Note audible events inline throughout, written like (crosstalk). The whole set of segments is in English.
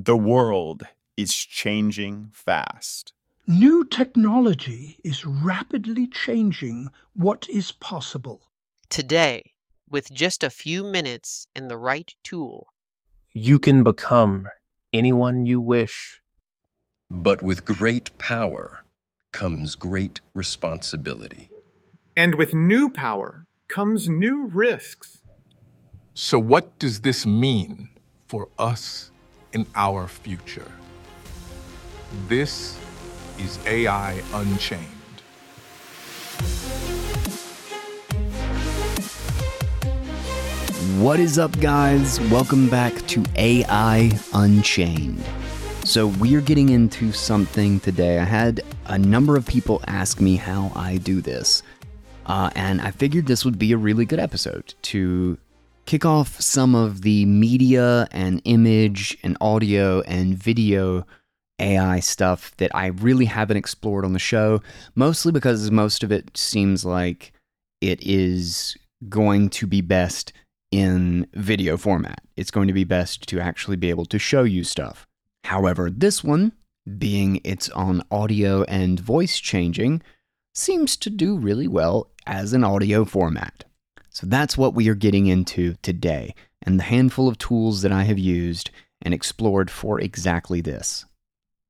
The world is changing fast. New technology is rapidly changing what is possible. Today, with just a few minutes and the right tool, you can become anyone you wish. But with great power comes great responsibility. And with new power comes new risks. So, what does this mean for us in our future? This is AI Unchained. What is up, guys? Welcome back to AI Unchained. So, we're getting into something today. I had a number of people ask me how I do this, uh, and I figured this would be a really good episode to kick off some of the media and image and audio and video AI stuff that I really haven't explored on the show, mostly because most of it seems like it is going to be best in video format. It's going to be best to actually be able to show you stuff. However, this one, being its on audio and voice changing, seems to do really well as an audio format. So that's what we are getting into today, and the handful of tools that I have used and explored for exactly this.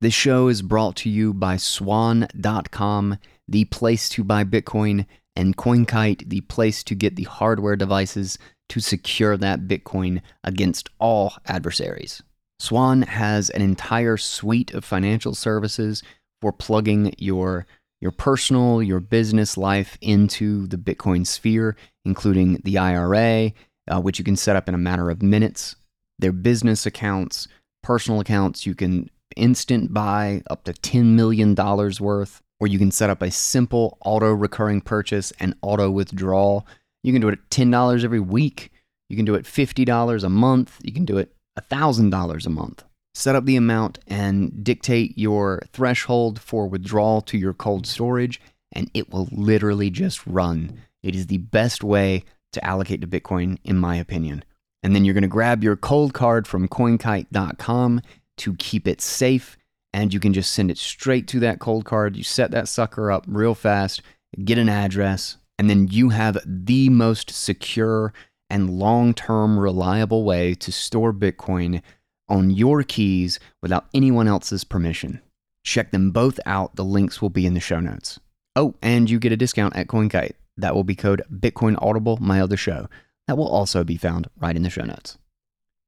This show is brought to you by Swan.com, the place to buy Bitcoin, and CoinKite, the place to get the hardware devices to secure that Bitcoin against all adversaries. Swan has an entire suite of financial services for plugging your your personal, your business life into the Bitcoin sphere, including the IRA, uh, which you can set up in a matter of minutes. Their business accounts, personal accounts, you can instant buy up to $10 million worth, or you can set up a simple auto recurring purchase and auto withdrawal. You can do it at $10 every week. You can do it $50 a month. You can do it $1,000 a month. Set up the amount and dictate your threshold for withdrawal to your cold storage, and it will literally just run. It is the best way to allocate to Bitcoin, in my opinion. And then you're going to grab your Coldcard from coinkite.com to keep it safe, and you can just send it straight to that Coldcard. You set that sucker up real fast, get an address, and then you have the most secure and long term reliable way to store Bitcoin on your keys without anyone else's permission. Check them both out. The links will be in the show notes. Oh, and you get a discount at CoinKite. That will be code Bitcoin Audible, my other show. That will also be found right in the show notes.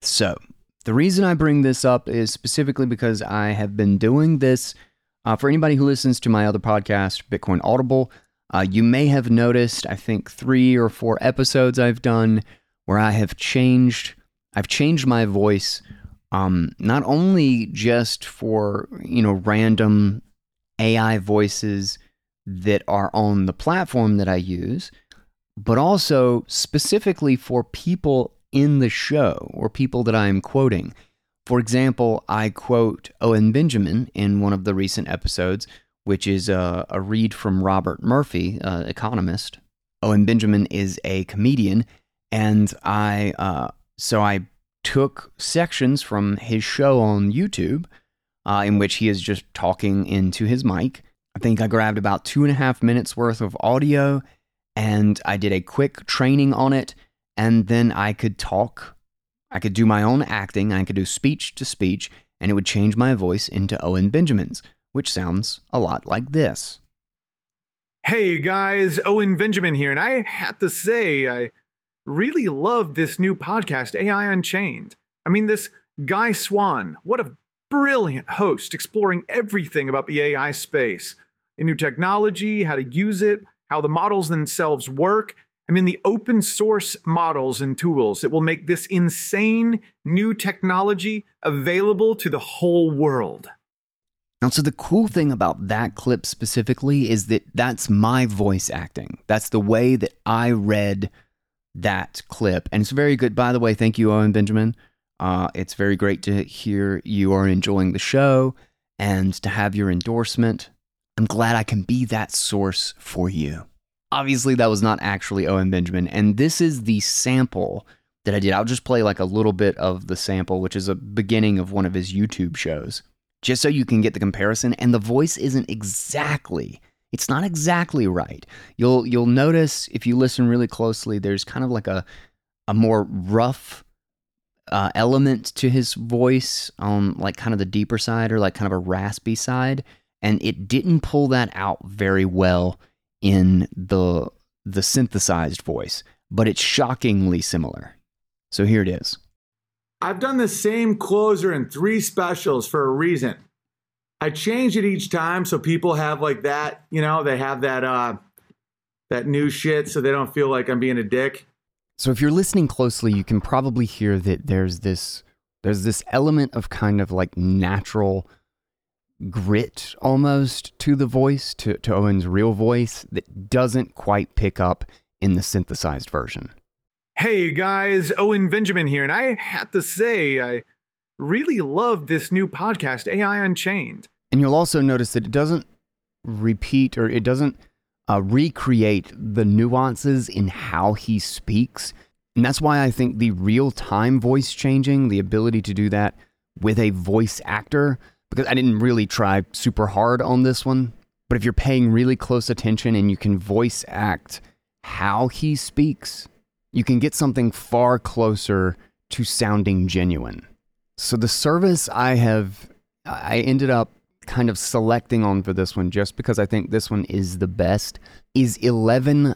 So, the reason I bring this up is specifically because I have been doing this. Uh, for anybody who listens to my other podcast, Bitcoin Audible, uh, you may have noticed, I think, three or four episodes I've done where I have changed. I've changed my voice, um, not only just for you know random AI voices that are on the platform that I use, but also specifically for people in the show or people that I am quoting. For example, I quote Owen Benjamin in one of the recent episodes, which is a, a read from Robert Murphy, uh, economist. Owen Benjamin is a comedian, and I uh, so I took sections from his show on YouTube, uh, in which he is just talking into his mic. I think I grabbed about two and a half minutes worth of audio, and I did a quick training on it and then I could talk. I could do my own acting. I could do speech to speech, and it would change my voice into Owen Benjamin's, which sounds a lot like this. Hey guys, Owen Benjamin here, and I have to say, I really love this new podcast, AI Unchained. I mean, this Guy Swan, what a brilliant host exploring everything about the AI space the new technology, how to use it, how the models themselves work, I mean, the open source models and tools that will make this insane new technology available to the whole world. Now, so the cool thing about that clip specifically is that that's my voice acting. That's the way that I read that clip. And it's very good. By the way, thank you, Owen Benjamin. Uh, it's very great to hear you are enjoying the show and to have your endorsement. I'm glad I can be that source for you. Obviously, that was not actually Owen Benjamin. And this is the sample that I did. I'll just play like a little bit of the sample, which is a beginning of one of his YouTube shows, just so you can get the comparison. And the voice isn't exactly, it's not exactly right. You'll you'll notice if you listen really closely, there's kind of like a a more rough uh, element to his voice on like kind of the deeper side or like kind of a raspy side, and it didn't pull that out very well in the the synthesized voice, but it's shockingly similar. So here it is. I've done the same closer in three specials for a reason. I change it each time so people have like that, you know, they have that uh that new shit so they don't feel like I'm being a dick. So if you're listening closely, you can probably hear that there's this there's this element of kind of like natural grit almost to the voice, to, to Owen's real voice, that doesn't quite pick up in the synthesized version. Hey guys, Owen Benjamin here, and I have to say, I really love this new podcast, AI Unchained. And you'll also notice that it doesn't repeat or it doesn't uh, recreate the nuances in how he speaks. And that's why I think the real time voice changing, the ability to do that with a voice actor, because I didn't really try super hard on this one. But if you're paying really close attention and you can voice act how he speaks, you can get something far closer to sounding genuine. So the service I have, I ended up kind of selecting on for this one just because I think this one is the best, is ElevenLabs.io.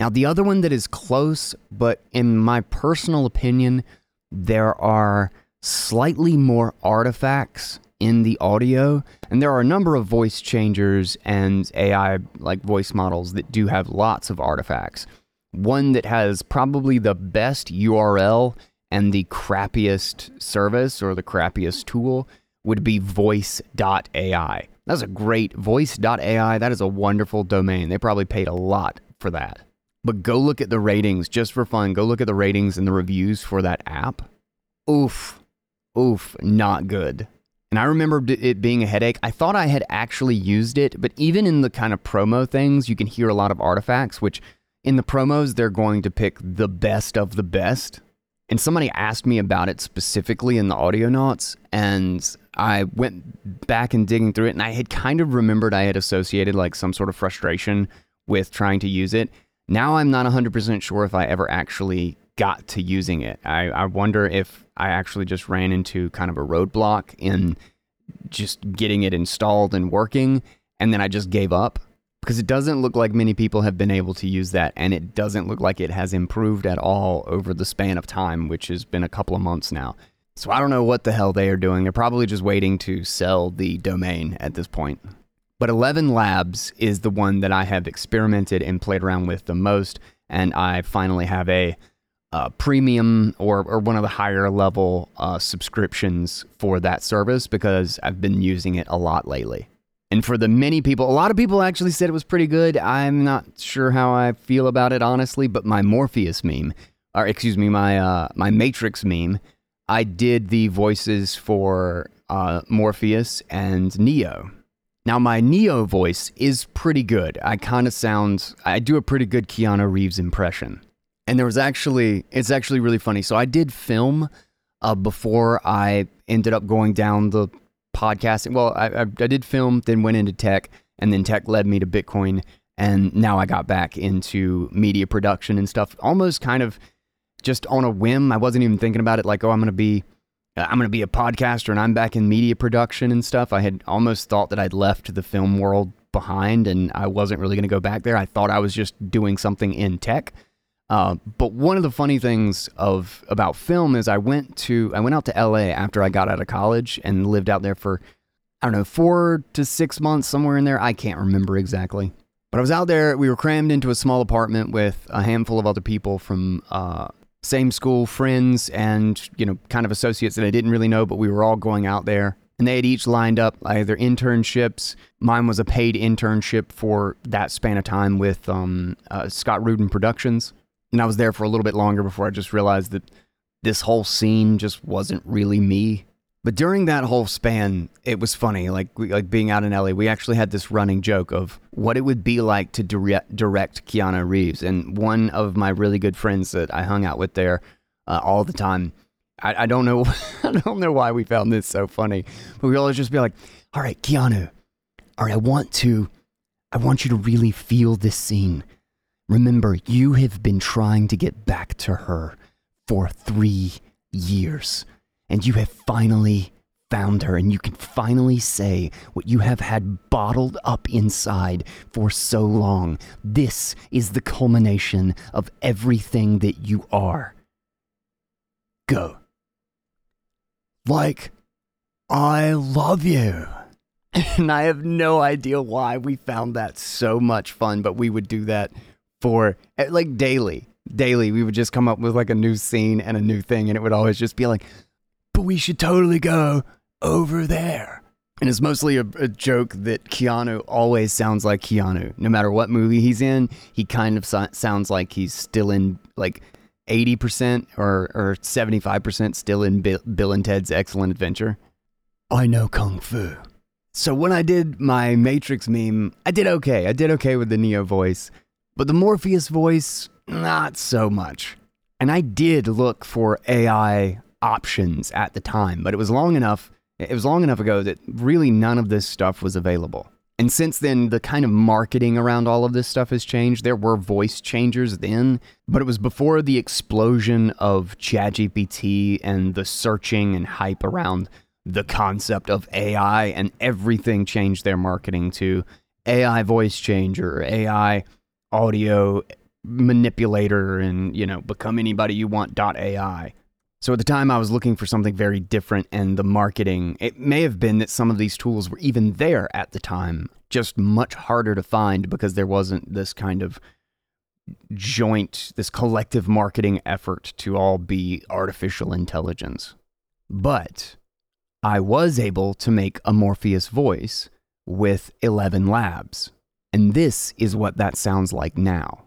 Now, the other one that is close, but in my personal opinion, there are slightly more artifacts in the audio. And there are a number of voice changers and AI like voice models that do have lots of artifacts. One that has probably the best URL and the crappiest service or the crappiest tool would be voice.ai. That's a great voice.ai. That is a wonderful domain. They probably paid a lot for that. But go look at the ratings just for fun. Go look at the ratings and the reviews for that app. Oof oof, not good. And I remember it being a headache. I thought I had actually used it, but even in the kind of promo things, you can hear a lot of artifacts, which in the promos, they're going to pick the best of the best. And somebody asked me about it specifically in the audio notes, and I went back and digging through it, and I had kind of remembered I had associated like some sort of frustration with trying to use it. Now I'm not 100% sure if I ever actually got to using it. I, I wonder if I actually just ran into kind of a roadblock in just getting it installed and working, and then I just gave up because it doesn't look like many people have been able to use that, and it doesn't look like it has improved at all over the span of time, which has been a couple of months now. So I don't know what the hell they are doing. They're probably just waiting to sell the domain at this point. But ElevenLabs is the one that I have experimented and played around with the most, and I finally have a premium or, or one of the higher level uh, subscriptions for that service because I've been using it a lot lately. And for the many people, a lot of people actually said it was pretty good. I'm not sure how I feel about it honestly, but my Morpheus meme, or excuse me, my uh, my Matrix meme, I did the voices for uh, Morpheus and Neo. Now my Neo voice is pretty good. I kind of sound, I do a pretty good Keanu Reeves impression. And there was actually, it's actually really funny. So I did film uh, before I ended up going down the podcasting. Well, I, I, I did film, then went into tech, and then tech led me to Bitcoin. And now I got back into media production and stuff, almost kind of just on a whim. I wasn't even thinking about it like, oh, I'm going to be. Uh, I'm going to be a podcaster and I'm back in media production and stuff. I had almost thought that I'd left the film world behind and I wasn't really going to go back there. I thought I was just doing something in tech. Uh, but one of the funny things of about film is I went to I went out to LA after I got out of college and lived out there for I don't know four to six months somewhere in there. I can't remember exactly. But I was out there. We were crammed into a small apartment with a handful of other people from uh, same school friends and you know kind of associates that I didn't really know, but we were all going out there. And they had each lined up either internships. Mine was a paid internship for that span of time with um, uh, Scott Rudin Productions and I was there for a little bit longer before I just realized that this whole scene just wasn't really me. But during that whole span, it was funny. Like like being out in LA, we actually had this running joke of what it would be like to direct, direct Keanu Reeves. And one of my really good friends that I hung out with there uh, all the time, I, I don't know, (laughs) I don't know why we found this so funny, but we always just be like, "All right, Keanu, all right, I want to, I want you to really feel this scene. Remember, you have been trying to get back to her for three years." and you have finally found her, and you can finally say what you have had bottled up inside for so long. This is the culmination of everything that you are. Go. Like, I love you. (laughs) And I have no idea why we found that so much fun, but we would do that for eh, like daily. Daily, we would just come up with like a new scene and a new thing, and it would always just be like, but we should totally go over there. And it's mostly a, a, joke that Keanu always sounds like Keanu. No matter what movie he's in, he kind of so- sounds like he's still in like 80% or, or 75% still in Bill, Bill and Ted's Excellent Adventure. I know Kung Fu. So when I did my Matrix meme, I did okay. I did okay with the Neo voice, but the Morpheus voice, not so much. And I did look for AI options at the time, but it was long enough. It was long enough ago that really none of this stuff was available. And since then, the kind of marketing around all of this stuff has changed. There were voice changers then, but it was before the explosion of ChatGPT and the searching and hype around the concept of AI, and everything changed their marketing to AI voice changer, AI audio manipulator, and you know, become anybody you want. Dot AI. So at the time, I was looking for something very different, and the marketing, it may have been that some of these tools were even there at the time, just much harder to find because there wasn't this kind of joint, this collective marketing effort to all be artificial intelligence. But I was able to make a Morpheus voice with ElevenLabs. And this is what that sounds like now.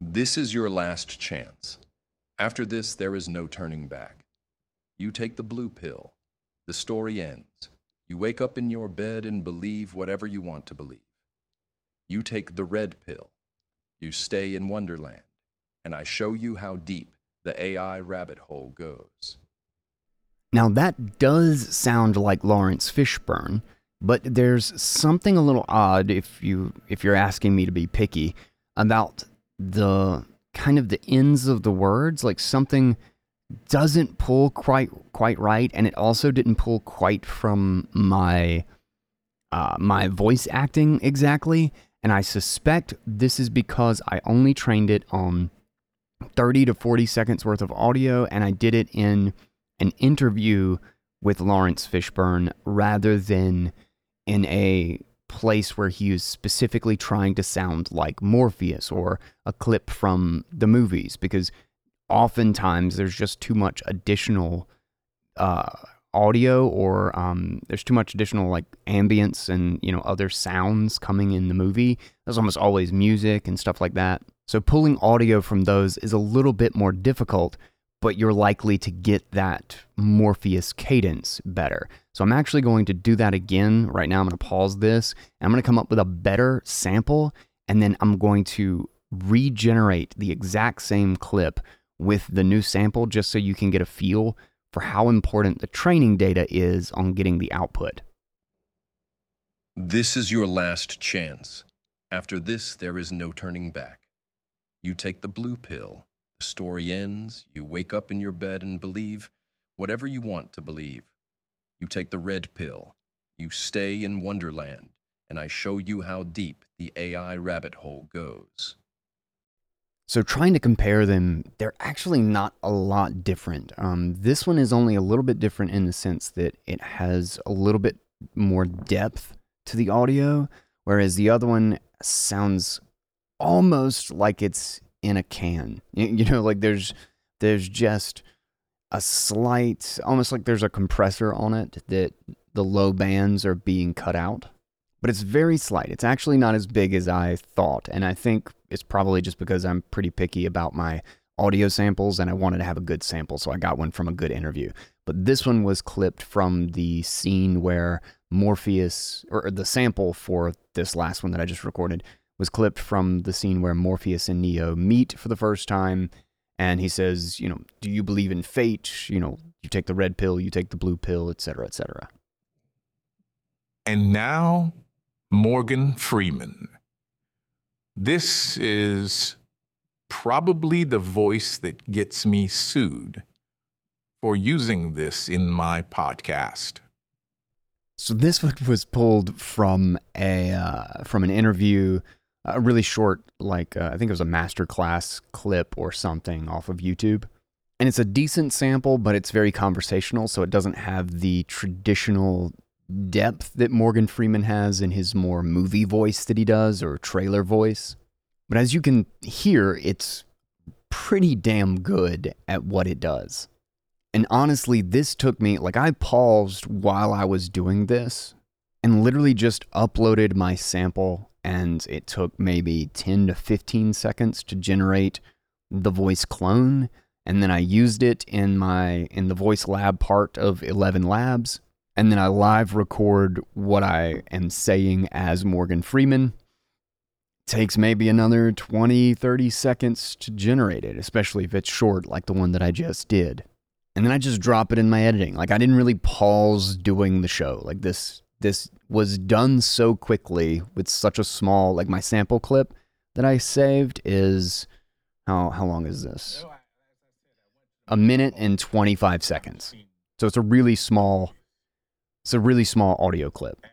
This is your last chance. After this, there is no turning back. You take the blue pill. The story ends. You wake up in your bed and believe whatever you want to believe. You take the red pill. You stay in Wonderland, and I show you how deep the AI rabbit hole goes. Now, that does sound like Laurence Fishburne, but there's something a little odd if you if you're asking me to be picky about the kind of the ends of the words, like something doesn't pull quite quite right, and it also didn't pull quite from my uh, my voice acting exactly. And I suspect this is because I only trained it on 30 to 40 seconds worth of audio, and I did it in an interview with Laurence Fishburne rather than in a place where he was specifically trying to sound like Morpheus or a clip from the movies because oftentimes there's just too much additional uh, audio or um, there's too much additional like ambience and you know other sounds coming in the movie. There's almost always music and stuff like that. So pulling audio from those is a little bit more difficult but you're likely to get that Morpheus cadence better. So I'm actually going to do that again. Right now, I'm going to pause this. I'm going to come up with a better sample, and then I'm going to regenerate the exact same clip with the new sample just so you can get a feel for how important the training data is on getting the output. This is your last chance. After this, there is no turning back. You take the blue pill the story ends, you wake up in your bed and believe whatever you want to believe. You take the red pill, you stay in Wonderland, and I show you how deep the AI rabbit hole goes. So, trying to compare them, they're actually not a lot different. Um, this one is only a little bit different in the sense that it has a little bit more depth to the audio, whereas the other one sounds almost like it's in a can. (laughs) You, know, like there's there's just a slight, almost like there's a compressor on it that the low bands are being cut out. But it's very slight. It's actually not as big as I thought. And I think it's probably just because I'm pretty picky about my audio samples and I wanted to have a good sample, so I got one from a good interview. But this one was clipped from the scene where Morpheus, or the sample for this last one that I just recorded, was clipped from the scene where Morpheus and Neo meet for the first time. And he says, you know, do you believe in fate? You know, you take the red pill, you take the blue pill, etc., etc. And now, Morgan Freeman. This is probably the voice that gets me sued for using this in my podcast. So this one was pulled from a uh, from an interview, a really short, like uh, I think it was a masterclass clip or something off of YouTube, and it's a decent sample, but it's very conversational, so it doesn't have the traditional depth that Morgan Freeman has in his more movie voice that he does or trailer voice. But as you can hear, it's pretty damn good at what it does. And honestly, this took me, like, I paused while I was doing this and literally just uploaded my sample, and it took maybe 10 to 15 seconds to generate the voice clone. And then I used it in my in the voice lab part of ElevenLabs, and then I live record what I am saying as Morgan Freeman takes maybe another 20, 30 seconds to generate it, especially if it's short like the one that I just did. And then I just drop it in my editing. Like I didn't really pause doing the show. Like this this was done so quickly with such a small like my sample clip that I saved is how how long is this? A minute and 25 seconds. So it's a really small it's a really small audio clip.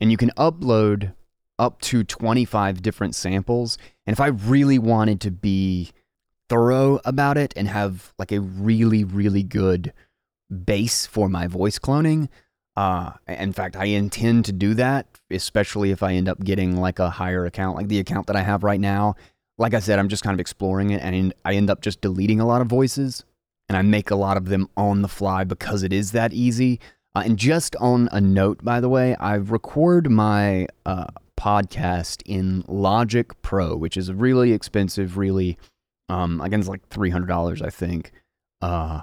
And you can upload up to 25 different samples. And if I really wanted to be thorough about it and have like a really, really good base for my voice cloning, uh, in fact, I intend to do that, especially if I end up getting like a higher account, like the account that I have right now. Like I said, I'm just kind of exploring it and I end up just deleting a lot of voices and I make a lot of them on the fly because it is that easy. Uh, and just on a note, by the way, I record my uh, podcast in Logic Pro, which is really expensive, really, um, again, it's like $300, I think, uh,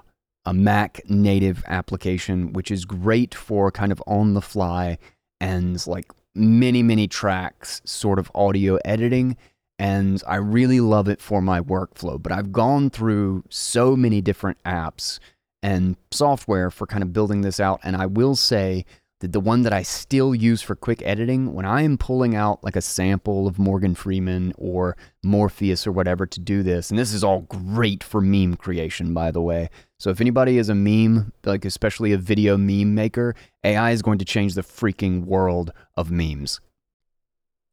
a Mac native application, which is great for kind of on the fly and like many, many tracks sort of audio editing. And I really love it for my workflow. But I've gone through so many different apps and software for kind of building this out. And I will say that the one that I still use for quick editing, when I am pulling out like a sample of Morgan Freeman or Morpheus or whatever to do this, and this is all great for meme creation, by the way. So if anybody is a meme, like especially a video meme maker, AI is going to change the freaking world of memes.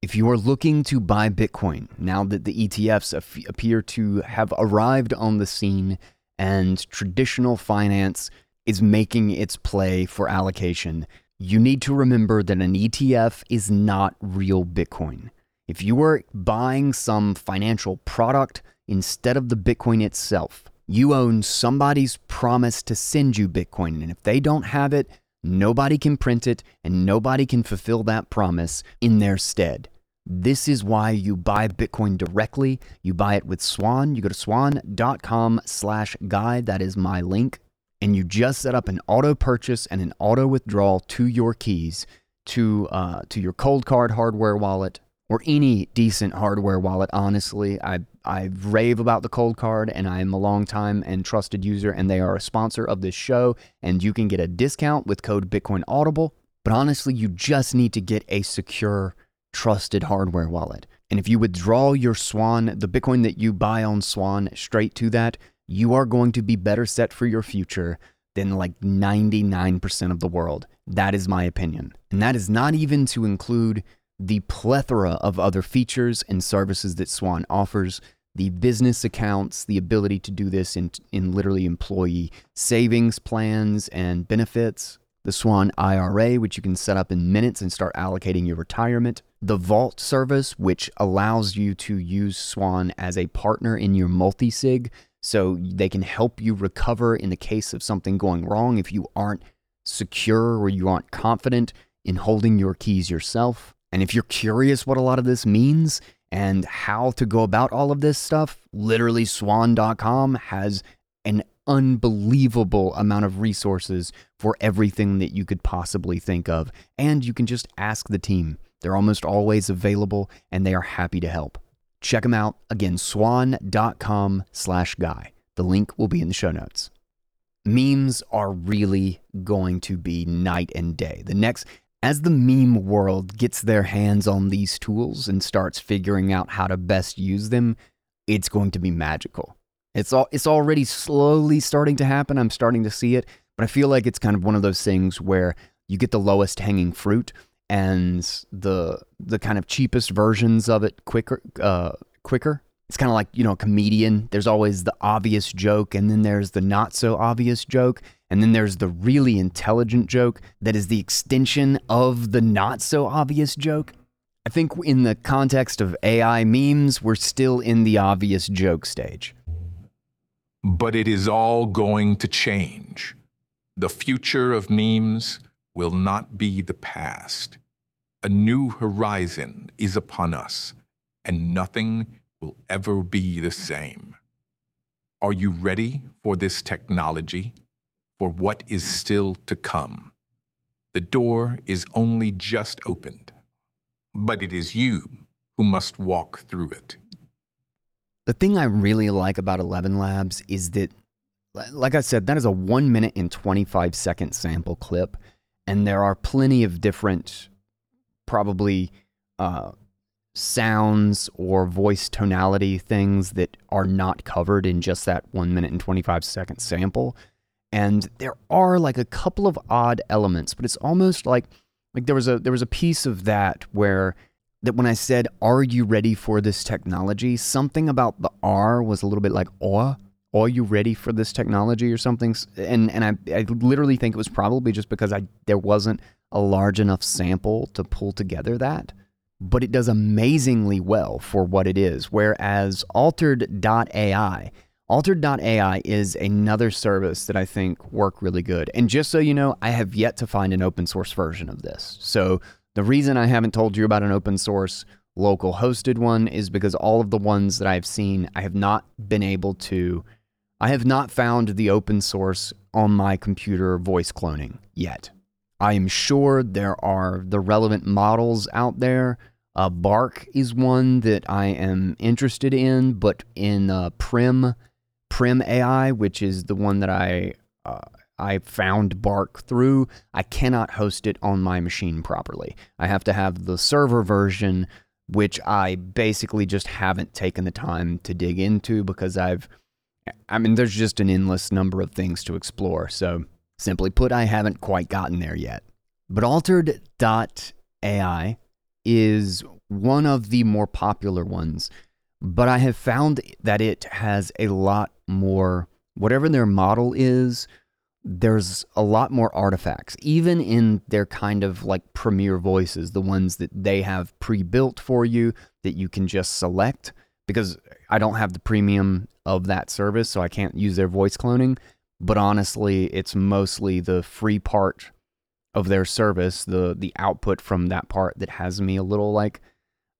If you are looking to buy Bitcoin now that the ETFs appear to have arrived on the scene and traditional finance is making its play for allocation, you need to remember that an ETF is not real Bitcoin. If you are buying some financial product instead of the Bitcoin itself, you own somebody's promise to send you Bitcoin. And if they don't have it, nobody can print it and nobody can fulfill that promise in their stead. This is why you buy Bitcoin directly. You buy it with Swan. You go to swan.com slash guide. That is my link and you just set up an auto purchase and an auto withdrawal to your keys to uh, to your Coldcard hardware wallet or any decent hardware wallet. Honestly, I I rave about the Coldcard and I am a long time and trusted user, and they are a sponsor of this show. And you can get a discount with code Bitcoin Audible. But honestly, you just need to get a secure, trusted hardware wallet. And if you withdraw your Swan, the Bitcoin that you buy on Swan, straight to that, you are going to be better set for your future than like 99% of the world. That is my opinion. And that is not even to include the plethora of other features and services that Swan offers the business accounts, the ability to do this in, in literally employee savings plans and benefits, the Swan IRA, which you can set up in minutes and start allocating your retirement, the Vault service, which allows you to use Swan as a partner in your multi sig so they can help you recover in the case of something going wrong if you aren't secure or you aren't confident in holding your keys yourself. And if you're curious what a lot of this means, and how to go about all of this stuff, literally swan.com has an unbelievable amount of resources for everything that you could possibly think of. And you can just ask the team. They're almost always available and they are happy to help. Check them out. Again, swan.com slash guy. The link will be in the show notes. Memes are really going to be night and day. The next, as the meme world gets their hands on these tools and starts figuring out how to best use them, it's going to be magical. It's all it's already slowly starting to happen. I'm starting to see it, but I feel like it's kind of one of those things where you get the lowest hanging fruit and the the kind of cheapest versions of it quicker uh, quicker. It's kind of like you know a comedian. There's always the obvious joke, and then there's the not so obvious joke, and then there's the really intelligent joke that is the extension of the not so obvious joke. I think in the context of AI memes, we're still in the obvious joke stage. But it is all going to change. The future of memes will not be the past. A new horizon is upon us, and nothing will ever be the same. Are you ready for this technology? For what is still to come? The door is only just opened, but it is you who must walk through it. The thing I really like about ElevenLabs is that, like I said, that is a one minute and 25 second sample clip. And there are plenty of different, probably uh, sounds or voice tonality things that are not covered in just that one minute and 25 second sample. And there are like a couple of odd elements, but it's almost like like there was a there was a piece of that where that when I said, Are you ready for this technology? Something about the R was a little bit like, Are, are you ready for this technology or something? And, and I, I literally think it was probably just because I, there wasn't a large enough sample to pull together that. But it does amazingly well for what it is. Whereas altered.ai, altered.ai is another service that I think work really good. And just so you know, I have yet to find an open source version of this. So the reason I haven't told you about an open source local hosted one is because all of the ones that I've seen, I have not been able to, I have not found the open source on my computer voice cloning yet. I am sure there are the relevant models out there. Uh, Bark is one that I am interested in, but in uh, Prim, Prim AI, which is the one that I uh, I found Bark through, I cannot host it on my machine properly. I have to have the server version, which I basically just haven't taken the time to dig into because I've, I mean, there's just an endless number of things to explore. So, simply put, I haven't quite gotten there yet. But altered.ai is one of the more popular ones, but I have found that it has a lot more, whatever their model is, there's a lot more artifacts, even in their kind of like premier voices, the ones that they have pre built for you that you can just select. Because I don't have the premium of that service, so I can't use their voice cloning. But honestly, it's mostly the free part of their service, the the output from that part that has me a little like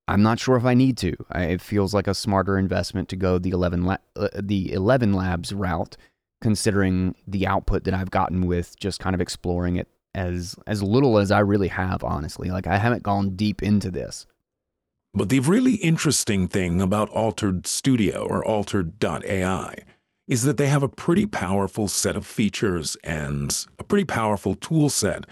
I'm not sure if I need to. it feels like a smarter investment to go the 11 la- uh, the ElevenLabs route considering the output that I've gotten with just kind of exploring it as as little as I really have honestly like I haven't gone deep into this but the really interesting thing about Altered Studio or Altered.ai is that they have a pretty powerful set of features and a pretty powerful tool set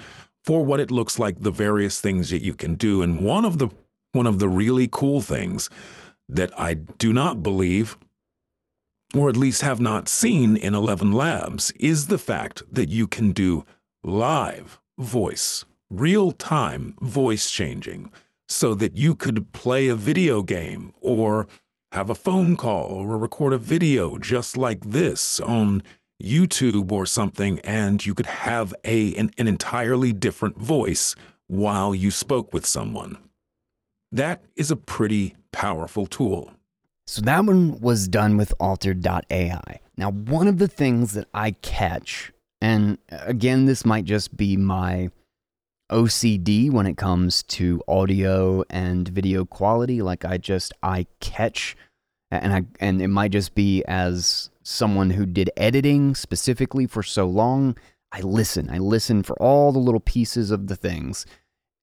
for what it looks like the various things that you can do. And one of the one of the really cool things that I do not believe or at least have not seen in ElevenLabs, is the fact that you can do live voice, real time voice changing, so that you could play a video game or have a phone call or record a video just like this on YouTube or something, and you could have a, an, an entirely different voice while you spoke with someone. That is a pretty powerful tool. So that one was done with altered.ai. Now, one of the things that I catch, and again, this might just be my OCD when it comes to audio and video quality. Like I just I catch and I and it might just be as someone who did editing specifically for so long, I listen. I listen for all the little pieces of the things.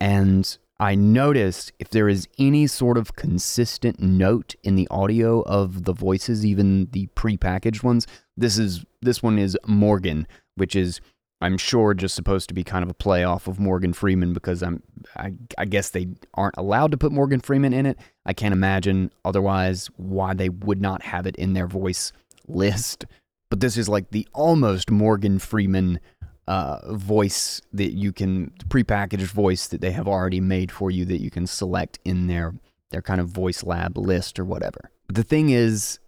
And I noticed if there is any sort of consistent note in the audio of the voices, even the prepackaged ones, this is this one is Morgan, which is I'm sure just supposed to be kind of a play off of Morgan Freeman because I'm I, I guess they aren't allowed to put Morgan Freeman in it. I can't imagine otherwise why they would not have it in their voice list. But this is like the almost Morgan Freeman uh, voice that you can prepackaged voice that they have already made for you that you can select in their their kind of voice lab list or whatever. But the thing is,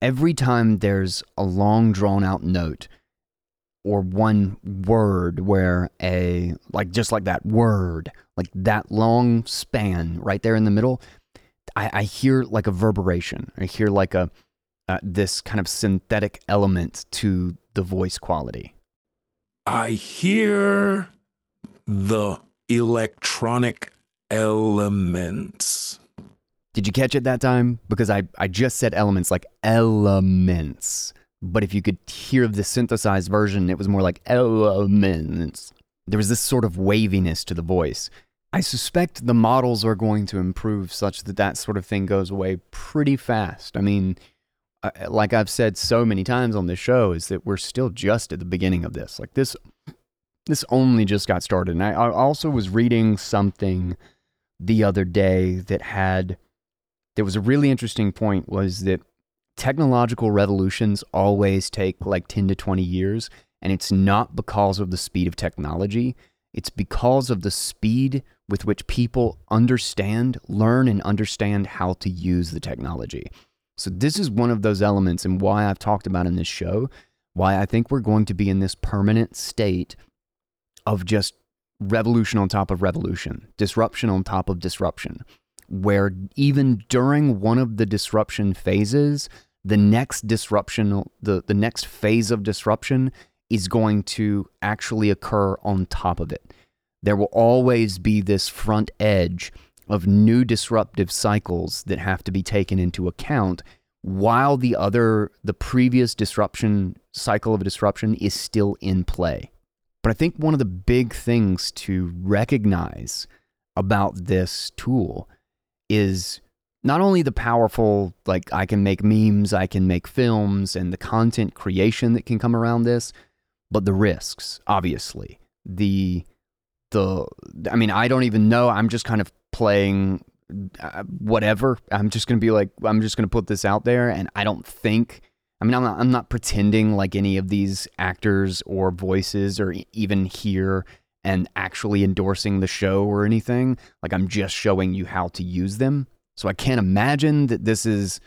every time there's a long drawn out note or one word where a like just like that word like that long span right there in the middle i, I hear like a reverberation i hear like a uh, this kind of synthetic element to the voice quality. I hear the electronic elements. did you catch it that time? Because i i just said elements like elements but if you could hear the synthesized version, it was more like elements. There was this sort of waviness to the voice. I suspect the models are going to improve such that that sort of thing goes away pretty fast. I mean, like I've said so many times on this show, is that we're still just at the beginning of this. Like this, this only just got started. And I, I also was reading something the other day that had, there was a really interesting point was that technological revolutions always take like 10 to 20 years. And it's not because of the speed of technology, it's because of the speed with which people understand, learn, and understand how to use the technology. So, this is one of those elements, and why I've talked about in this show, why I think we're going to be in this permanent state of just revolution on top of revolution, disruption on top of disruption, where even during one of the disruption phases, the next disruption, the, the next phase of disruption is going to actually occur on top of it. There will always be this front edge of new disruptive cycles that have to be taken into account while the other, the previous disruption cycle of disruption is still in play. But I think one of the big things to recognize about this tool is not only the powerful, like I can make memes, I can make films, and the content creation that can come around this, but the risks, obviously. The, the, I mean, I don't even know. I'm just kind of playing uh, whatever. I'm just going to be like, I'm just going to put this out there. And I don't think, I mean, I'm not, I'm not pretending like any of these actors or voices or even here and actually endorsing the show or anything. Like, I'm just showing you how to use them. So I can't imagine that this is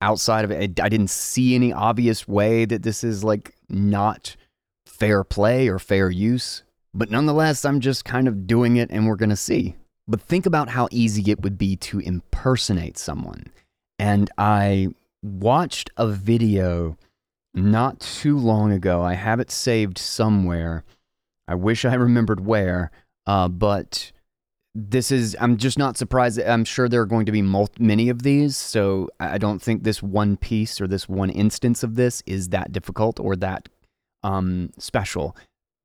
outside of it. I didn't see any obvious way that this is like not fair play or fair use. But nonetheless, I'm just kind of doing it and we're going to see. But think about how easy it would be to impersonate someone. And I watched a video not too long ago. I have it saved somewhere. I wish I remembered where, uh, but this is i'm just not surprised. I'm sure there are going to be multi, many of these so i don't think this one piece or this one instance of this is that difficult or that um, special.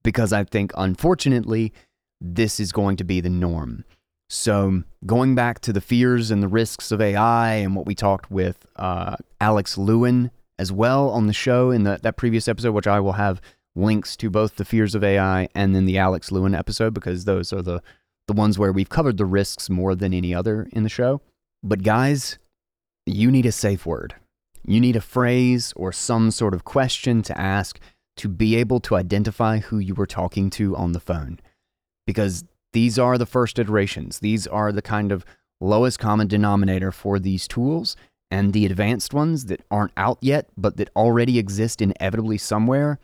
Because i think unfortunately this is going to be the norm. So going back to the fears and the risks of ai and what we talked with uh, alex lewin as well on the show in the, that previous episode which i will have links to both the fears of ai and then the alex lewin episode because those are the the ones where we've covered the risks more than any other in the show. But guys, you need a safe word. You need a phrase or some sort of question to ask to be able to identify who you were talking to on the phone. Because these are the first iterations. These are the kind of lowest common denominator for these tools. And the advanced ones that aren't out yet, but that already exist inevitably somewhere,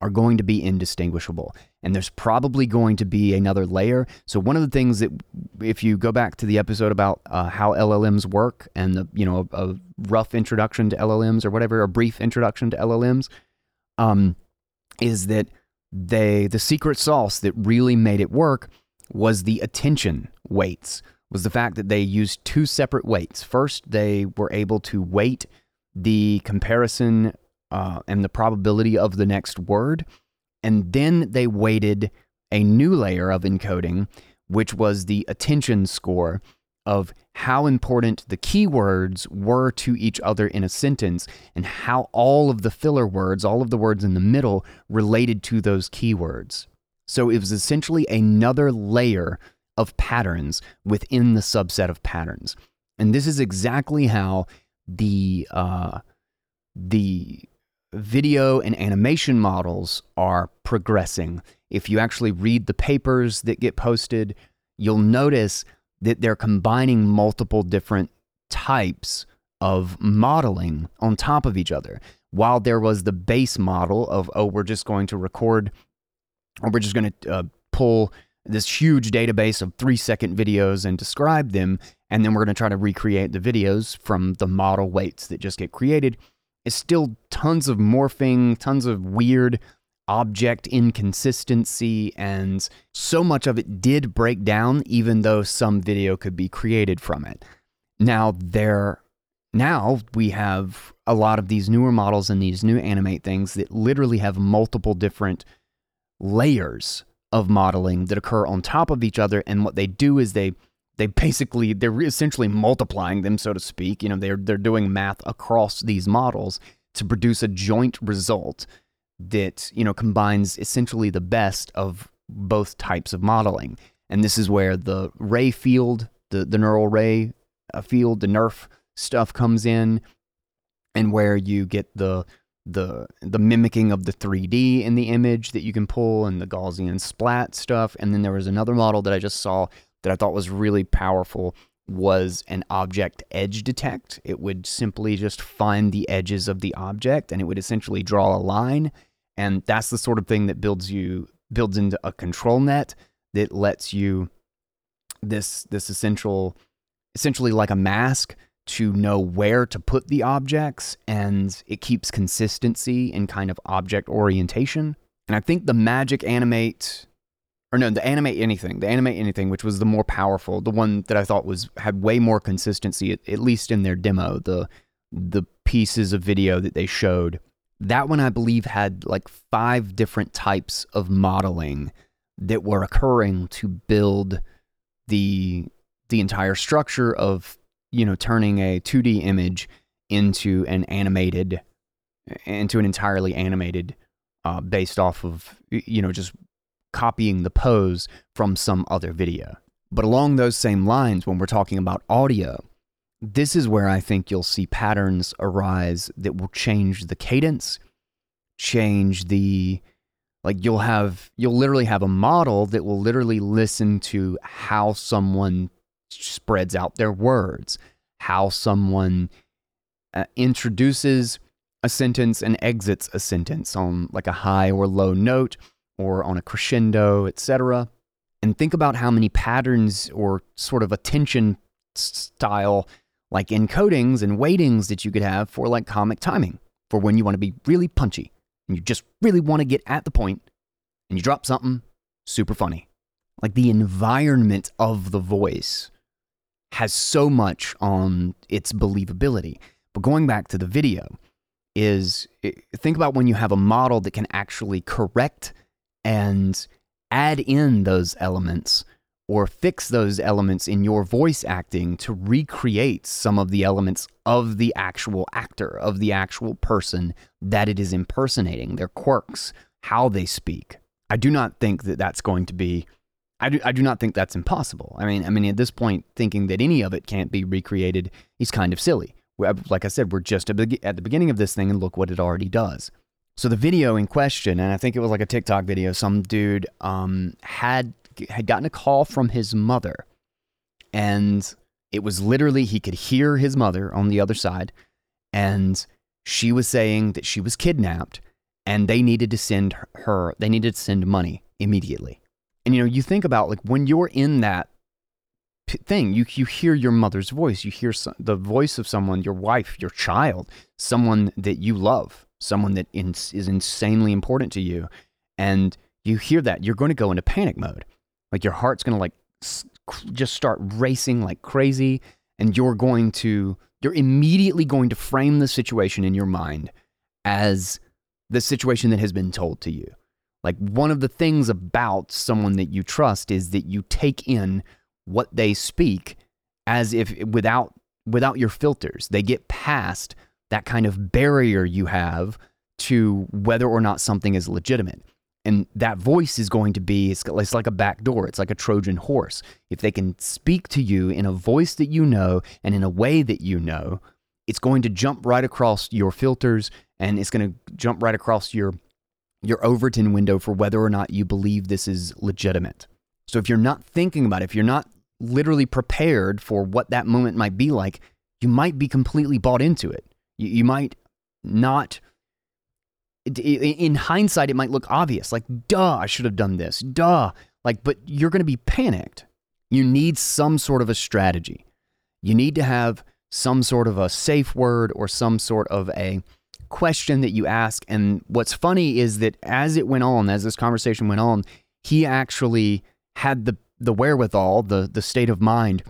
are going to be indistinguishable. And there's probably going to be another layer. So one of the things that, if you go back to the episode about uh, how LLMs work and the you know a, a, rough introduction to LLMs or whatever, a brief introduction to LLMs, um, is that they the secret sauce that really made it work was the attention weights, was the fact that they used two separate weights. First, they were able to weight the comparison uh, and the probability of the next word. And then they weighted a new layer of encoding, which was the attention score of how important the keywords were to each other in a sentence and how all of the filler words, all of the words in the middle, related to those keywords. So it was essentially another layer of patterns within the subset of patterns. And this is exactly how the uh, the video and animation models are progressing. If you actually read the papers that get posted, you'll notice that they're combining multiple different types of modeling on top of each other. While there was the base model of, oh, we're just going to record or we're just going to uh, pull this huge database of three second videos and describe them, and then we're going to try to recreate the videos from the model weights that just get created. It's still tons of morphing, tons of weird object inconsistency, and so much of it did break down, even though some video could be created from it. Now, there, now we have a lot of these newer models and these new animate things that literally have multiple different layers of modeling that occur on top of each other. And what they do is they they basically they're essentially multiplying them, so to speak. You know, they're they're doing math across these models to produce a joint result that you know combines essentially the best of both types of modeling. And this is where the ray field, the the neural ray uh, field, the NERF stuff comes in, and where you get the the the mimicking of the 3D in the image that you can pull and the Gaussian splat stuff. And then there was another model that I just saw that I thought was really powerful was an object edge detect. It would simply just find the edges of the object and it would essentially draw a line. And that's the sort of thing that builds you builds into a ControlNet that lets you this this essential essentially like a mask to know where to put the objects and it keeps consistency in kind of object orientation. And I think the magic animate or no, the animate anything, the animate anything, which was the more powerful, the one that I thought was had way more consistency, at, at least in their demo, the the pieces of video that they showed. That one I believe had like five different types of modeling that were occurring to build the the entire structure of you know, turning a 2D image into an animated, into an entirely animated, uh, based off of, you know, just copying the pose from some other video. But along those same lines, when we're talking about audio, this is where I think you'll see patterns arise that will change the cadence, change the like you'll have you'll literally have a model that will literally listen to how someone spreads out their words, how someone uh, introduces a sentence and exits a sentence on like a high or low note or on a crescendo, etc. And think about how many patterns or sort of attention style like encodings and weightings that you could have for like comic timing for when you want to be really punchy and you just really want to get at the point and you drop something super funny. Like the environment of the voice has so much on its believability. But going back to the video, is think about when you have a model that can actually correct and add in those elements or fix those elements in your voice acting to recreate some of the elements of the actual actor, of the actual person that it is impersonating, their quirks, how they speak. I do not think that that's going to be I do, I do not think that's impossible. I mean, I mean, at this point, thinking that any of it can't be recreated is kind of silly. Like I said, we're just at the beginning of this thing, and look what it already does. So the video in question, and I think it was like a TikTok video, some dude um, had had gotten a call from his mother, and it was literally he could hear his mother on the other side, and she was saying that she was kidnapped, and they needed to send her, they needed to send money immediately. And you know, you think about like when you're in that thing, you you hear your mother's voice, you hear the voice of someone, your wife, your child, someone that you love, someone that is insanely important to you, and you hear that, you're going to go into panic mode. Like your heart's going to like just start racing like crazy and you're going to you're immediately going to frame the situation in your mind as the situation that has been told to you. Like one of the things about someone that you trust is that you take in what they speak as if without without your filters. They get past that kind of barrier you have to whether or not something is legitimate. And that voice is going to be, it's, like a back door. It's like a Trojan horse. If they can speak to you in a voice that you know and in a way that you know, it's going to jump right across your filters and it's going to jump right across your, your Overton window for whether or not you believe this is legitimate. So if you're not thinking about it, if you're not literally prepared for what that moment might be like, you might be completely bought into it. You, you might not. In hindsight, it might look obvious, like, duh, I should have done this, duh. Like, but you're going to be panicked. You need some sort of a strategy. You need to have some sort of a safe word or some sort of a question that you ask. And what's funny is that as it went on, as this conversation went on, he actually had the the wherewithal, the the state of mind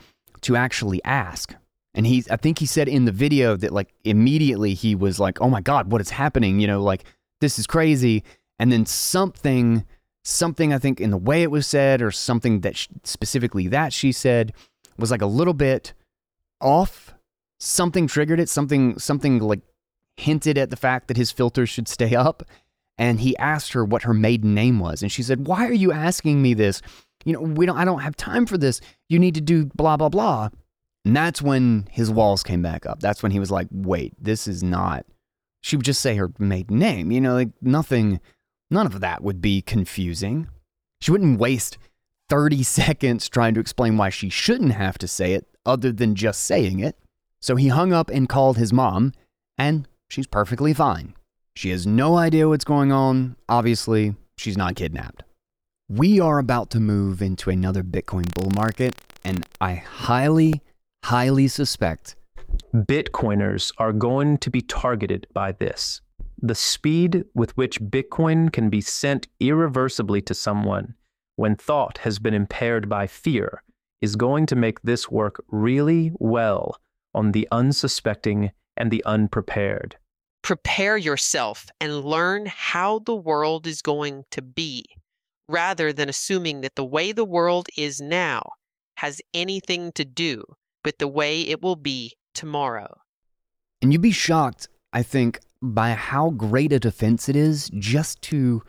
to actually ask. And he I think he said in the video that like immediately he was like, "Oh my god, what is happening?" You know, like this is crazy. And then something something I think in the way it was said or something that sh- specifically that she said was like a little bit off. Something triggered it, something something like hinted at the fact that his filters should stay up and he asked her what her maiden name was and she said why are you asking me this you know we don't i don't have time for this you need to do blah blah blah and that's when his walls came back up that's when he was like wait this is not she would just say her maiden name you know like nothing none of that would be confusing she wouldn't waste 30 (laughs) seconds trying to explain why she shouldn't have to say it other than just saying it so he hung up and called his mom and she's perfectly fine she has no idea what's going on. Obviously, she's not kidnapped. We are about to move into another Bitcoin bull market, and I highly, highly suspect Bitcoiners are going to be targeted by this. The speed with which Bitcoin can be sent irreversibly to someone when thought has been impaired by fear is going to make this work really well on the unsuspecting and the unprepared. Prepare yourself and learn how the world is going to be, rather than assuming that the way the world is now has anything to do with the way it will be tomorrow. And you'd be shocked, I think, by how great a defense it is just to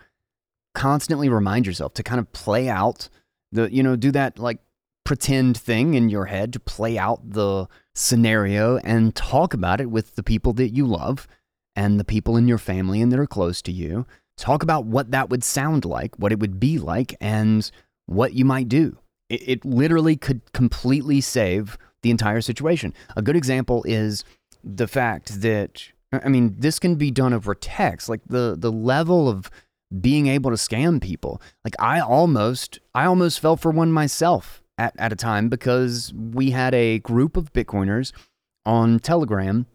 constantly remind yourself to kind of play out the, you know, do that like pretend thing in your head to play out the scenario and talk about it with the people that you love and the people in your family and that are close to you. Talk about what that would sound like, what it would be like, and what you might do. It, it literally could completely save the entire situation. A good example is the fact that I mean, this can be done over text, like the the level of being able to scam people. Like I almost I almost fell for one myself at, at a time because we had a group of Bitcoiners on Telegram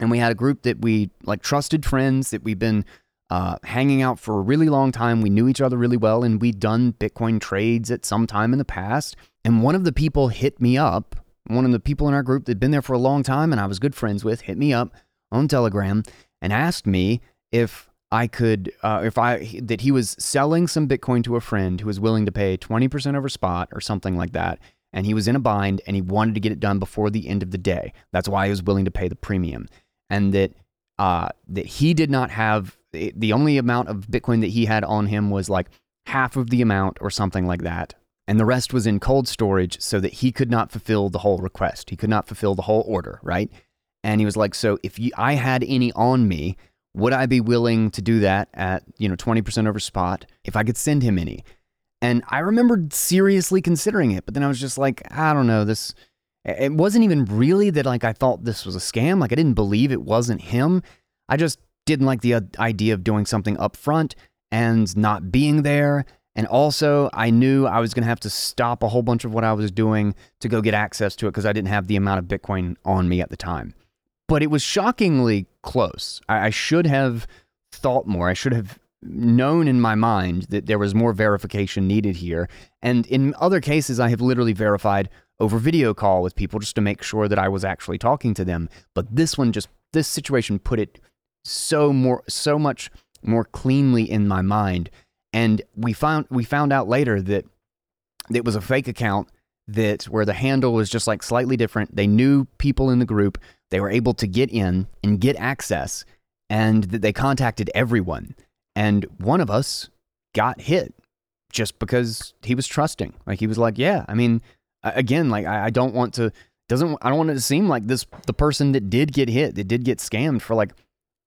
and we had a group that we like trusted friends that we've been uh, hanging out for a really long time. We knew each other really well, and we'd done Bitcoin trades at some time in the past. And one of the people hit me up. One of the people in our group that'd been there for a long time, and I was good friends with, hit me up on Telegram and asked me if I could, uh, if I that he was selling some Bitcoin to a friend who was willing to pay twenty percent over spot or something like that, and he was in a bind and he wanted to get it done before the end of the day. That's why he was willing to pay the premium and that uh, that he did not have the only amount of Bitcoin that he had on him was like half of the amount or something like that. And the rest was in cold storage so that he could not fulfill the whole request. He could not fulfill the whole order, right? And he was like, so if you, I had any on me, would I be willing to do that at, you know, 20% over spot if I could send him any? And I remembered seriously considering it, but then I was just like, I don't know, this it wasn't even really that like I thought this was a scam. Like I didn't believe it wasn't him. I just didn't like the uh, idea of doing something up front and not being there. And also, I knew I was going to have to stop a whole bunch of what I was doing to go get access to it because I didn't have the amount of Bitcoin on me at the time. But it was shockingly close. I, I should have thought more. I should have known in my mind that there was more verification needed here. And in other cases, I have literally verified over video call with people just to make sure that I was actually talking to them. But this one just, this situation put it so more, so much more cleanly in my mind. And we found, we found out later that it was a fake account that where the handle was just like slightly different. They knew people in the group. They were able to get in and get access and that they contacted everyone. And one of us got hit just because he was trusting. Like he was like, yeah, I mean, again, like I, I don't want to doesn't I don't want it to seem like this the person that did get hit, that did get scammed for like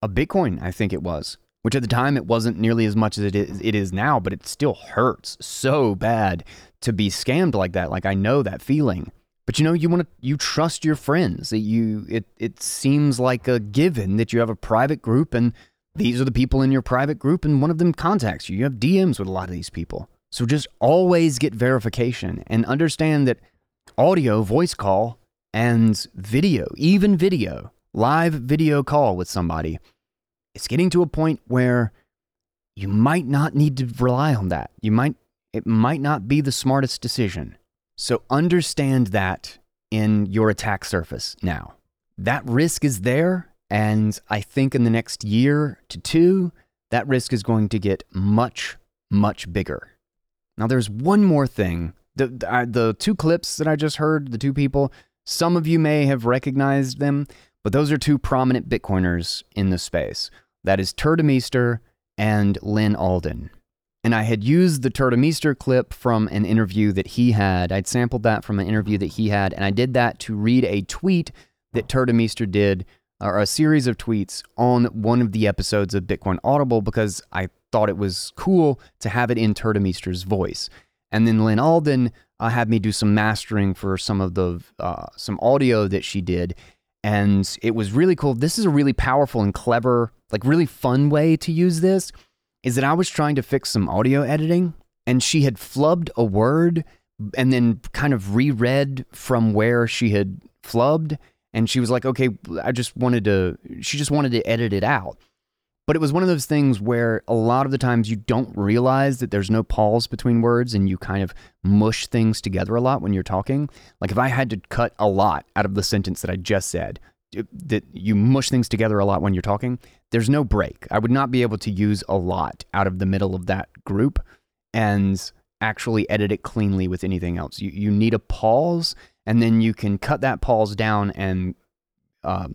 a Bitcoin, I think it was. Which at the time it wasn't nearly as much as it is, it is now, but it still hurts so bad to be scammed like that. Like I know that feeling. But you know, you want to you trust your friends. You it it seems like a given that you have a private group and these are the people in your private group and one of them contacts you. You have DMs with a lot of these people. So just always get verification and understand that audio, voice call, and video, even video, live video call with somebody, it's getting to a point where you might not need to rely on that. You might it might not be the smartest decision. So understand that in your attack surface now. That risk is there and I think in the next year to two, that risk is going to get much, much bigger. Now, there's one more thing. The, the, uh, the, two clips that I just heard, the two people, some of you may have recognized them, but those are two prominent Bitcoiners in the space. That is Tuur Demeester and Lyn Alden. And I had used the Tuur Demeester clip from an interview that he had. I'd sampled that from an interview that he had, and I did that to read a tweet that Tuur Demeester did or a series of tweets on one of the episodes of Bitcoin Audible because I thought it was cool to have it in Tuur Demeester's voice. And then Lyn Alden uh, had me do some mastering for some of the uh, some audio that she did, and it was really cool. This is a really powerful and clever, like really fun way to use this. Is that I was trying to fix some audio editing, and she had flubbed a word and then kind of reread from where she had flubbed and she was like, okay, I just wanted to, she just wanted to edit it out. But it was one of those things where a lot of the times you don't realize that there's no pause between words and you kind of mush things together a lot when you're talking. Like if I had to cut a lot out of the sentence that I just said, that you mush things together a lot when you're talking, there's no break. I would not be able to use a lot out of the middle of that group and actually edit it cleanly with anything else. You, you need a pause and then you can cut that pause down and uh,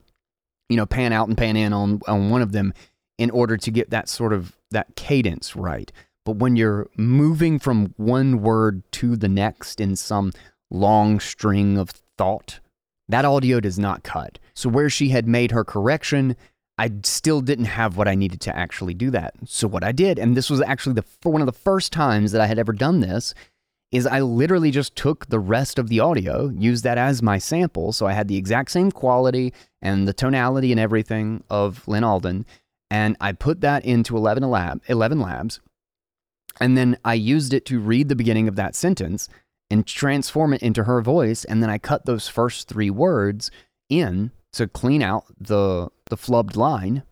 you know pan out and pan in on on one of them in order to get that sort of that cadence right. But when you're moving from one word to the next in some long string of thought, that audio does not cut. So where she had made her correction, I still didn't have what I needed to actually do that. So what I did, and this was actually the one of the first times that I had ever done this, is I literally just took the rest of the audio, used that as my sample. So I had the exact same quality and the tonality and everything of Lyn Alden. And I put that into 11, lab, ElevenLabs. And then I used it to read the beginning of that sentence and transform it into her voice. And then I cut those first three words in to clean out the, the flubbed line.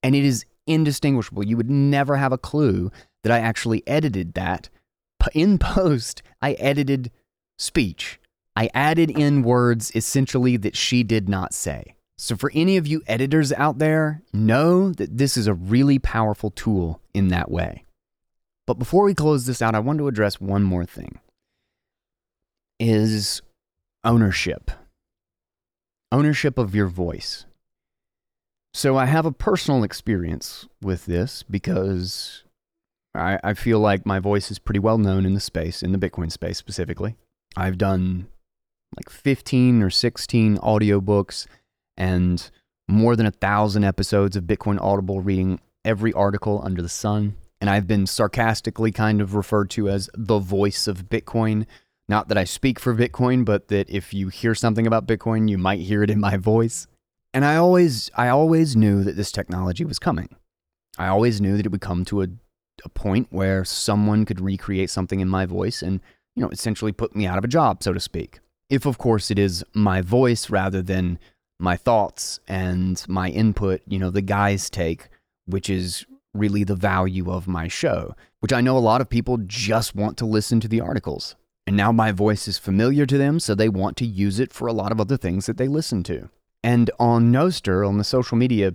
And it is indistinguishable. You would never have a clue that I actually edited that in (laughs) post, I edited speech. I added in words essentially that she did not say. So, for any of you editors out there, know that this is a really powerful tool in that way. But before we close this out, I want to address one more thing is ownership. Ownership of your voice. So, I have a personal experience with this because I, I feel like my voice is pretty well known in the space, in the Bitcoin space specifically. I've done like 15 or 16 audiobooks and more than a thousand episodes of Bitcoin Audible reading every article under the sun. And I've been sarcastically kind of referred to as the voice of Bitcoin. Not that I speak for Bitcoin, but that if you hear something about Bitcoin, you might hear it in my voice. And I always I always knew that this technology was coming. I always knew that it would come to a a point where someone could recreate something in my voice and, you know, essentially put me out of a job, so to speak. If, of course, it is my voice rather than my thoughts and my input, you know, the guy's take, which is really the value of my show, which I know a lot of people just want to listen to the articles. And now my voice is familiar to them, so they want to use it for a lot of other things that they listen to. And on Nostr, on the social media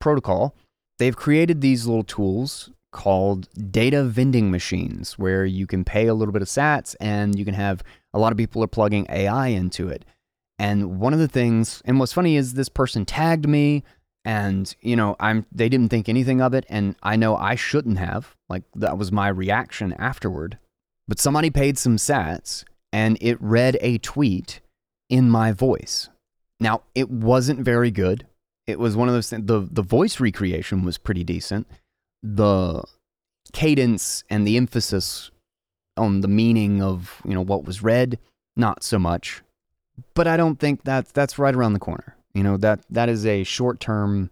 protocol, they've created these little tools called data vending machines where you can pay a little bit of sats and you can have a lot of people are plugging AI into it. And one of the things, and what's funny is this person tagged me and you know i'm they didn't think anything of it and i know i shouldn't have like that was my reaction afterward but somebody paid some sats and it read a tweet in my voice. Now it wasn't very good. It was one of those things the, the voice recreation was pretty decent. The cadence and the emphasis on the meaning of you know what was read not so much. But i don't think that that's right around the corner. You know that that is a short term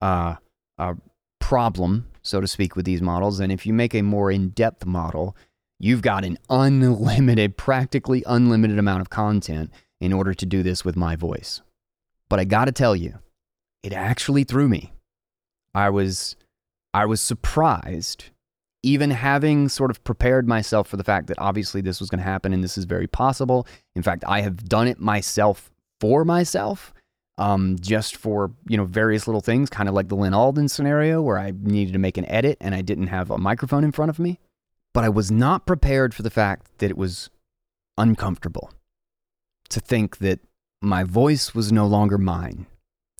uh, uh, problem, so to speak, with these models. And if you make a more in depth model, you've got an unlimited, practically unlimited amount of content in order to do this with my voice. But I got to tell you, it actually threw me. I was I was surprised even having sort of prepared myself for the fact that obviously this was going to happen and this is very possible. In fact, I have done it myself for myself um, just for you know various little things, kind of like the Lyn Alden scenario where I needed to make an edit and I didn't have a microphone in front of me. But I was not prepared for the fact that it was uncomfortable to think that my voice was no longer mine.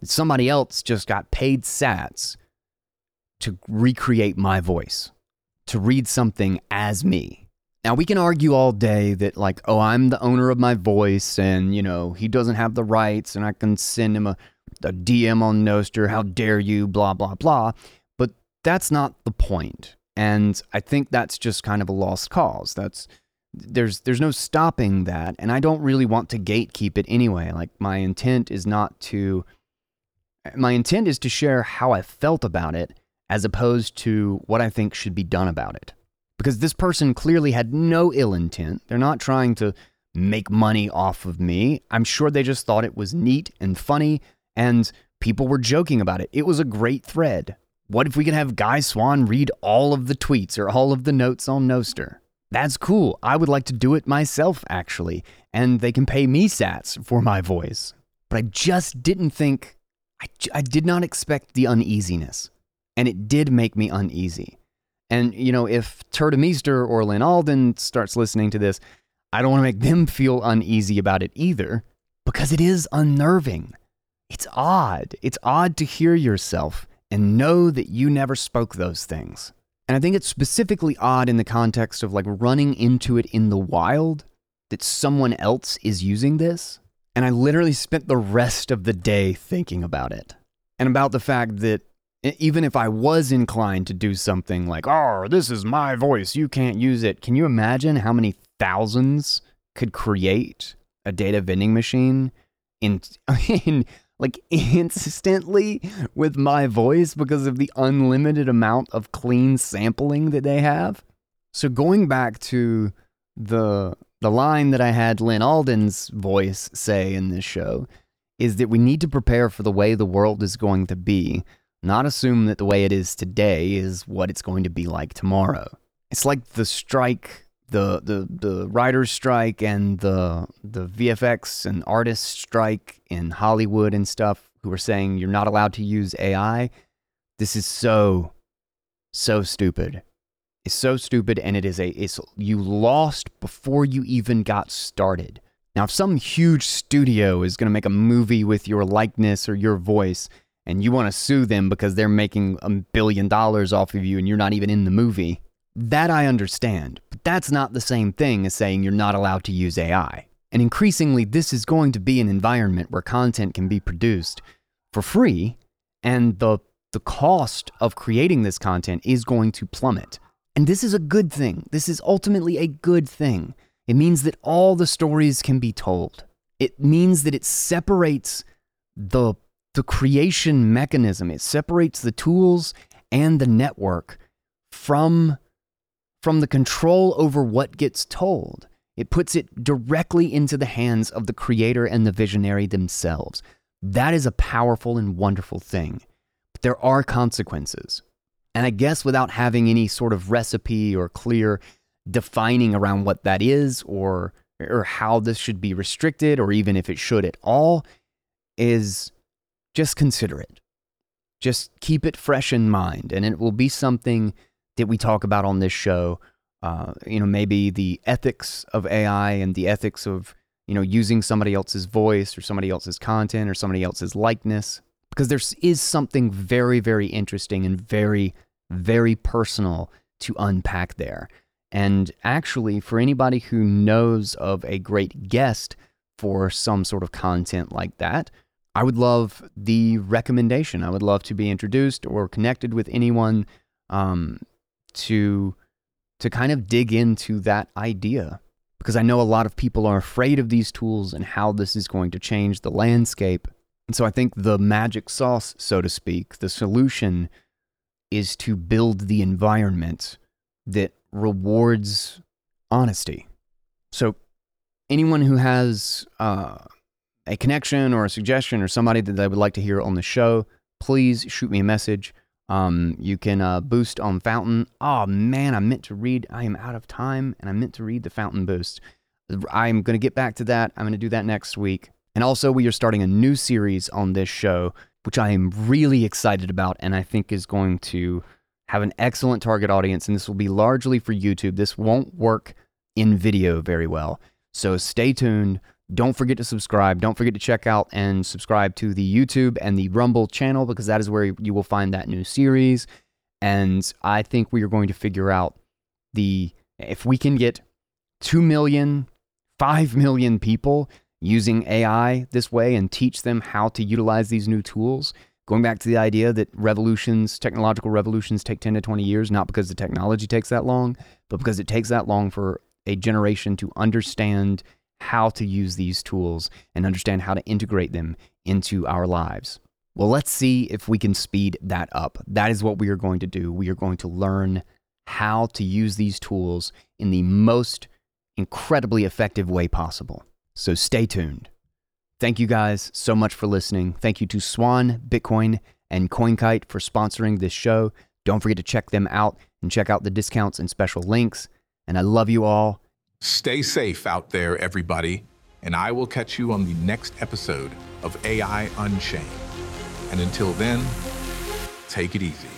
That somebody else just got paid sats to recreate my voice, to read something as me. Now, we can argue all day that, like, oh, I'm the owner of my voice and, you know, he doesn't have the rights and I can send him a, a DM on Nostr, how dare you, blah, blah, blah. But that's not the point. And I think that's just kind of a lost cause. That's there's there's no stopping that and I don't really want to gatekeep it anyway. Like my intent is not to my intent is to share how I felt about it as opposed to what I think should be done about it because this person clearly had no ill intent. They're not trying to make money off of me. I'm sure they just thought it was neat and funny, and people were joking about it. It was a great thread. What if we could have Guy Swan read all of the tweets or all of the notes on Nostr? That's cool. I would like to do it myself, actually, and they can pay me sats for my voice. But I just didn't think, I, I did not expect the uneasiness, and it did make me uneasy. And, you know, if Tuur Demeester or Lyn Alden starts listening to this, I don't want to make them feel uneasy about it either because it is unnerving. It's odd. It's odd to hear yourself and know that you never spoke those things. And I think it's specifically odd in the context of like running into it in the wild that someone else is using this. And I literally spent the rest of the day thinking about it and about the fact that even if I was inclined to do something like, oh, this is my voice, you can't use it, can you imagine how many thousands could create a data vending machine in, (laughs) in like (laughs) instantly with my voice because of the unlimited amount of clean sampling that they have? So going back to the the line that I had Lyn Alden's voice say in this show is that we need to prepare for the way the world is going to be not assume that the way it is today is what it's going to be like tomorrow. It's like the strike, the the the writers strike and the the VFX and artists strike in Hollywood and stuff who are saying you're not allowed to use AI. This is so so stupid. It's so stupid and it is a it's you lost before you even got started. Now if some huge studio is going to make a movie with your likeness or your voice, and you want to sue them because they're making a billion dollars off of you and you're not even in the movie, that I understand. But that's not the same thing as saying you're not allowed to use AI. And increasingly, this is going to be an environment where content can be produced for free, and the, the cost of creating this content is going to plummet. And this is a good thing. This is ultimately a good thing. It means that all the stories can be told. It means that it separates the the creation mechanism. It separates the tools and the network from, from the control over what gets told. It puts it directly into the hands of the creator and the visionary themselves. That is a powerful and wonderful thing. But there are consequences. And I guess without having any sort of recipe or clear defining around what that is or or how this should be restricted or even if it should at all is just consider it. Just keep it fresh in mind and it will be something that we talk about on this show. Uh, you know, maybe the ethics of AI and the ethics of, you know, using somebody else's voice or somebody else's content or somebody else's likeness. Because there is something very, very interesting and very, very personal to unpack there. And actually, for anybody who knows of a great guest for some sort of content like that, I would love the recommendation. I would love to be introduced or connected with anyone um, to to kind of dig into that idea because I know a lot of people are afraid of these tools and how this is going to change the landscape. And so I think the magic sauce, so to speak, the solution is to build the environment that rewards honesty. So anyone who has uh, a connection or a suggestion or somebody that they would like to hear on the show, please shoot me a message. Um, you can uh, boost on Fountain. Oh man, I meant to read. I am out of time, and I meant to read the Fountain boost. I'm to get back to that. I'm to do that next week. And also, we are starting a new series on this show, which I am really excited about, and I think is going to have an excellent target audience. And this will be largely for YouTube. This won't work in video very well. So stay tuned. Don't forget to subscribe. Don't forget to check out and subscribe to the YouTube and the Rumble channel because that is where you will find that new series. And I think we are going to figure out the if we can get 2 million, 5 million people using AI this way and teach them how to utilize these new tools. Going back to the idea that revolutions, technological revolutions take 10 to 20 years, not because the technology takes that long, but because it takes that long for a generation to understand how to use these tools and understand how to integrate them into our lives. Well, let's see if we can speed that up. That is what we are going to do. We are going to learn how to use these tools in the most incredibly effective way possible. So stay tuned. Thank you guys so much for listening. Thank you to Swan, Bitcoin, and CoinKite for sponsoring this show. Don't forget to check them out and check out the discounts and special links. And I love you all. Stay safe out there, everybody, and I will catch you on the next episode of AI Unchained. And until then, take it easy.